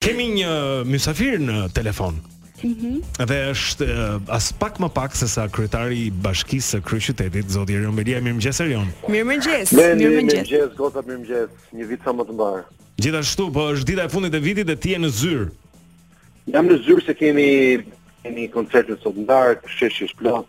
Kemi një mysafir në telefon. Mm -hmm. Dhe është uh, as pak më pak se sa kryetari i bashkisë së kryeqytetit, Zoti Erion Veliaj, mirëmëngjes Erion. Mirëmëngjes, mirëmëngjes. Mirëmëngjes, goca mirëmëngjes, një vit sa më të mbarë. Gjithashtu, po është dita e fundit e vitit dhe ti je në zyrë. Jam në zyrë se kemi, kemi koncertin sot ndarë, sheshi është plot.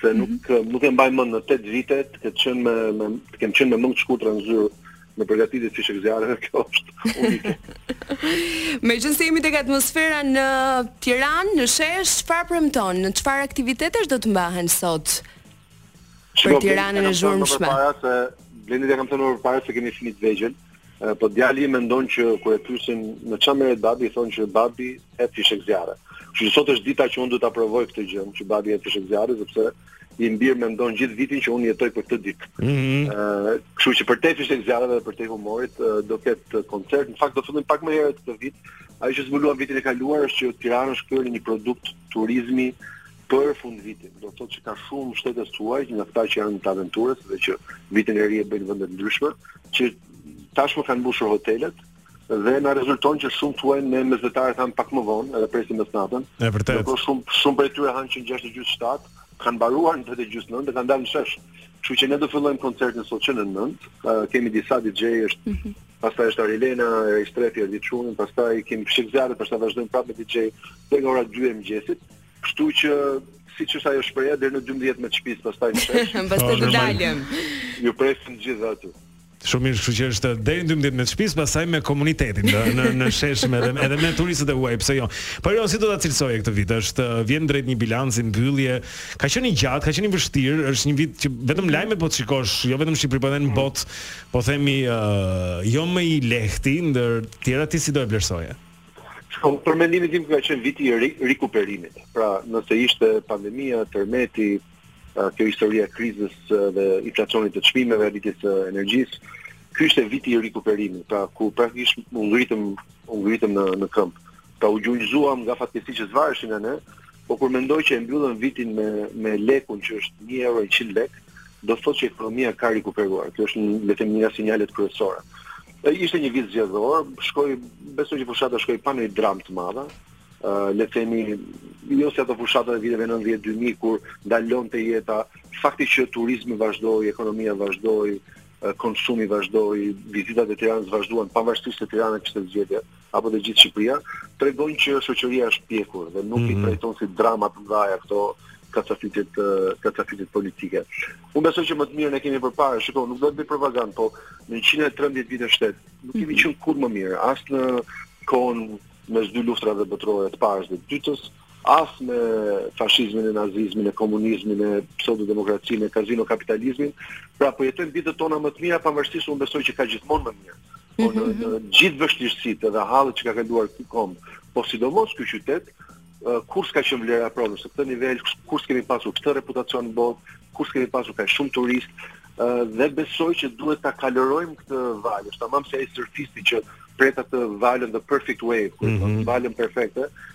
se nuk mm -hmm. nuk e mbaj mend në 8 vite të kem qenë me, me të kem qenë me mëngë të shkurtra në zyrë me përgatitje të fishekzjarreve, kjo është unike. meqenëse jemi tek atmosfera në Tiranë, në Shesh, çfarë premton? Në çfarë aktivitetesh do të mbahen sot? Shiko, për Tiranën e zhurmshme. Blendi dhe kam thënë në përpare se kemi fëmijët e vegjël, mm Po djali i mendon që kur e pyesin me çfarë merret babi, i thotë që babi hedh fishekzjarre. Kështu që sot është dita që unë duhet ta provoj këtë gjë, që babi hedh fishekzjarre sepse im bir mendon gjithë vitin që unë jetoj për këtë ditë. Ëh, mm -hmm. uh, kështu që përtej fishekzjarreve dhe përtej humorit uh, do ketë koncert. Në fakt do fillojmë pak më herët këtë vit. Ajo që zbuluam vitin e kaluar është që Tirana është kthyer në një produkt turizmi për fundvitin, do të thotë që ka shumë shtetas të huaj, nga këta që janë të aventurës dhe që vitin e ri e bëjnë në vende të ndryshme, që tashmë kanë mbushur hotelet dhe na rezulton që shumë të huaj, ne mesdhetarët hamë pak më vonë, edhe presim mesnatën. Është vërtet. Por shumë shumë prej tyre hanë që 6 gjysmë 7, kanë mbaruar në 8 gjysmë 9 dhe kanë dalë në shesh. Kështu që ne do fillojmë koncertin sot që në 9, uh, kemi disa DJ në shesh mm -hmm. pastaj është Arilena, Eli Fara, Stresi, Erdi Çunin, pastaj kemi fishekzjarre, pastaj vazhdojmë prapë me DJ deri në ora 2 e mëngjesit. Kështu që siç është ajo shprehja deri në 12 me të shpisë pastaj në shesh. Pastaj të dalëm. Ju presim të gjithë aty. Shumë mirë, kështu që është deri në 12 me të shpisë, pastaj me komunitetin në në, në shesh me edhe, edhe me turistët e huaj, pse jo. Po jo, si do ta cilësoje këtë vit? Është uh, vjen drejt një bilanci mbyllje. Ka qenë i gjatë, ka qenë i vështirë, është një vit që vetëm lajmet po të shikosh, jo vetëm në Shqipëri, po edhe në botë, po themi uh, jo më i lehti ndër të tjera ti si do e vlerësoje? Shiko, për mendimin tim ka qenë viti i ri, i rikuperimit. Pra, nëse ishte pandemia, tërmeti, kjo historia e krizës dhe inflacionit të çmimeve, rritjes së energjisë, ky ishte viti i rikuperimit, pra ku praktikisht u ngritëm, u ngritëm në në këmbë. Pra u gjunjëzuam nga fatkeqësi që s'vareshin nga ne, Po kur mendoj që e mbyllëm vitin me me lekun që është 1 euro e 100 lekë, do të thotë që ekonomia ka rikuperuar. Kjo është le të themi një nga sinjalet kryesore. E, ishte një vit zgjedhor, shkoi besoj që fushata shkoi pa ndonjë dramë të madhe. Ë, le të themi jo si ato fushatat e viteve 90 2000 kur ndalonte jeta, fakti që turizmi vazhdoi, ekonomia vazhdoi, konsumi vazhdoi, vizitat e Tiranës vazhduan pavarësisht se Tirana kishte zgjedhje. apo dhe gjithë Shqipëria, tregojnë që shoqëria është pjekur dhe nuk mm -hmm. i mhm. trajton si drama të mëdha këto kacafytjet kacafytjet politike. Unë besoj që më të mirën e kemi përpara, shikoj, nuk do të bëj propagandë, po në 113 vite shtet nuk kemi mhm. qenë kurrë më mirë, as në kohën mes dy luftrave botërore të parës dhe të dytës, as me fashizmin e nazizmin e komunizmin e pseudo demokracinë e kazino kapitalizmin pra po jetojmë ditët tona më të mira pavarësisht unë besoj që ka gjithmonë më mirë Po në, mhm. në gjithë vështirësitë dhe hallet që ka kaluar ky komb, po sidomos ky qytet, kurrë s'ka qenë vlera e pronës në këtë nivel, kurrë s'kemi pasur këtë reputacion në botë, kurrë s'kemi pasur kaq shumë turistë, dhe besoj që duhet ta kalorojmë këtë valë. Është tamam si ai surfisti që pret atë valën the perfect wave, mm -hmm. valën perfekte,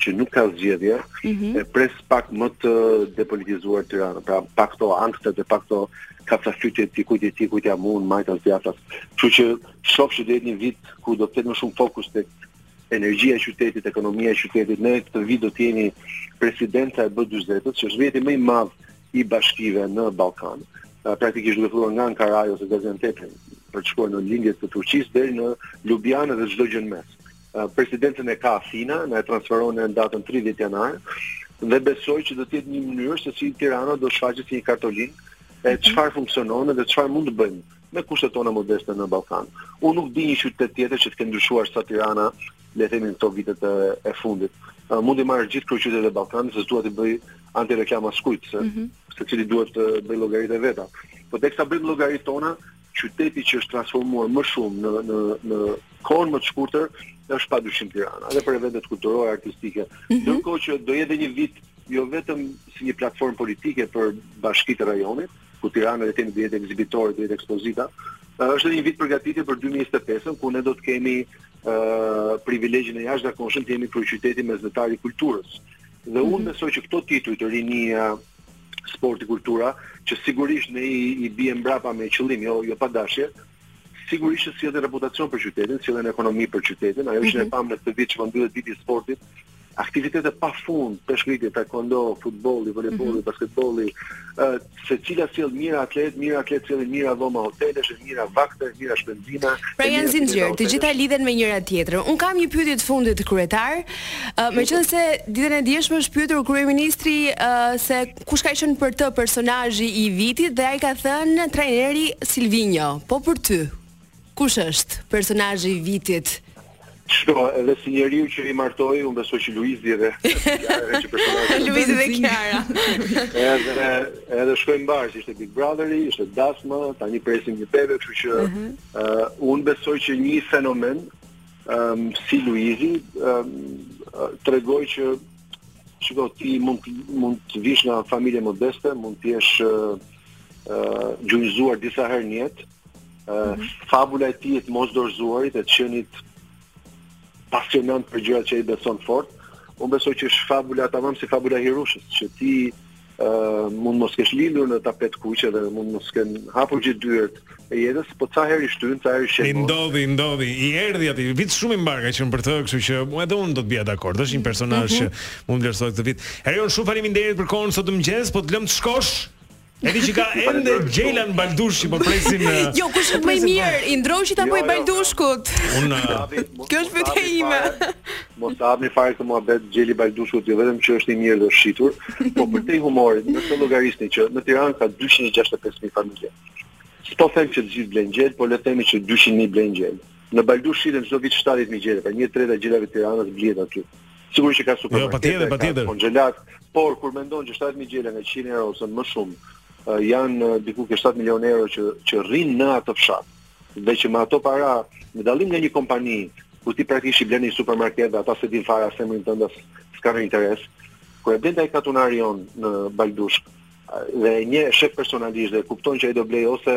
që nuk ka zgjedhje, mm -hmm. e pres pak më të depolitizuar Tiranën, pra pak këto ankthet e pak këto kacafytje ti kujt ti kujt jam unë majtas djathas. Kështu që shoh që do jetë një vit ku do të ketë më shumë fokus tek energjia e qytetit, ekonomia e qytetit, ne këtë vit do të jemi presidenca e B40-s, që është rrjeti më i madh i bashkive në Ballkan. Pra, praktikisht duhet filluar nga Ankara ose Gaziantep për të shkuar në lindje të Turqisë deri në Ljubljanë dhe çdo gjë në mes. Presidencën e ka Athina, na e transferon në datën 30 janar dhe besoj që do të jetë një mënyrë se si Tirana do shfaqet si një kartolinë e mhm. çfarë funksionon dhe çfarë mund të bëjmë me kushtet tona modeste në Ballkan. Unë nuk di një qytet tjetër që të ketë ndryshuar sa Tirana, le të themi në këto vitet e, e fundit. Uh, mund t'i marrësh gjithë kryeqytetet e Ballkanit, se s'dua të bëj antireklama askujt, se mm -hmm. secili duhet të bëjë llogaritë e veta. Po teksa bëjmë llogaritë tona, Qyteti që është transformuar më shumë në në në kohën më të shkurtër është padyshim Tirana, edhe për eventet kulturore, artistike. Mm -hmm. Ndërkohë që do jetë një vit jo vetëm si një platformë politike për bashkitë e rajonit, ku Tirana le të themi do jetë ekzibitorja, do jetë ekspozita, është edhe një vit përgatitje për 2025-ën, ku ne do të kemi ë uh, privilegjin e jashtëzakonshëm të jemi kryeqyteti mesdhetar i kulturës. Dhe unë mm -hmm. besoj që këto tituj te rinia, sporti kultura, që sigurisht ne i, i biem mbrapa me qëllim, jo, jo pa dashje, sigurisht që sjellin reputacion për qytetin, sjellin ekonomi për qytetin, ajo që ne mhm. pamë në këtë vit që mbyllet viti i sportit, aktivitete pa fund, peshëngritje, taekwondo, futbolli, volejbolli, mm -hmm. basketbolli, uh, secila sjell mijëra atletë, mijëra atletë sjellin mijëra dhoma hotelesh, mijëra vakte, mijëra shpen, Pra janë zinxhir, të gjitha lidhen me njëra tjetrën. Unë kam një pyetje të fundit kryetar. Uh, Meqenëse ditën e djeshme është pyetur kryeministri uh, se kush ka qenë për të personazhi i vitit dhe ai ka thënë trajneri Silvinho. Po për ty, kush është personazhi i vitit? Shko, edhe si njeriu që i martoi, unë besoj që Luizi edhe Kiara që personazhi. Luizi dhe Kiara. edhe edhe shkoi mbarë, si ishte Big Brotheri, ishte Dasma, tani presim një bebe, kështu që ëh mhm. uh, uh, unë besoj që një fenomen um, si Luizi um, uh, tregoi që shiko ti mund mund të vish nga familje modeste, mund të jesh uh, uh, gjunjëzuar disa herë në jetë, Uh, fabula e tij e të mos dorëzuarit e të qenit pasionant për gjërat që ai beson fort. Unë besoj që është fabula tamam si fabula e Hirushës, që ti uh, mund mos kesh lindur në tapet kuqe dhe mund mos t'jenë hapur gjithë dyert e jetës, po ca herë i shtyn, ca herë i shemb. I ndodhi, i ndodhi, i erdhi aty, vit shumë i mbarë ka qenë për të, kështu që mua edhe unë do të bija dakord, është një mhm. personazh mm -hmm. që mund të vlerësohet këtë vit. Erion, shumë faleminderit për kohën sot në mëngjes, po të lëm të shkosh. E di që ka ende gjelat në Baldushk po presin në Jo, kush është më i mirë, i Ndroqit apo jo, i jo, jo. Baldushkut? Unë Kjo është pyetja ime. Mos ta hapni fare këtë muhabet Gjeli i Baldushkut, jo vetëm që është i mirë dhe shitur, po përtej humorit, po të llogarisni që në Tiranë ka 265.000 familje. S'po them që të gjithë blejnë gjel, po le të themi që 200.000 blejnë gjel. Në Baldushk shiten çdo vit 70.000 gjela, pra një e treta e gjelave të Tiranës blihet aty. Sigurisht që ka super. Jo, patjetër, patjetër. Kongelat, por kur mendon që 70.000 gjela nga 100 euro ose më shumë janë diku ke 7 milionë euro që që rrin në atë fshat. Dhe që me ato para, në dallim nga një kompani ku ti praktikisht i blen në supermarket dhe ata s'e dinë fare as emrin tënd as s'kanë interes. Kur e blen te ai katunari jonë në Baldushk dhe e njeh personalisht dhe kupton që ai do blejë ose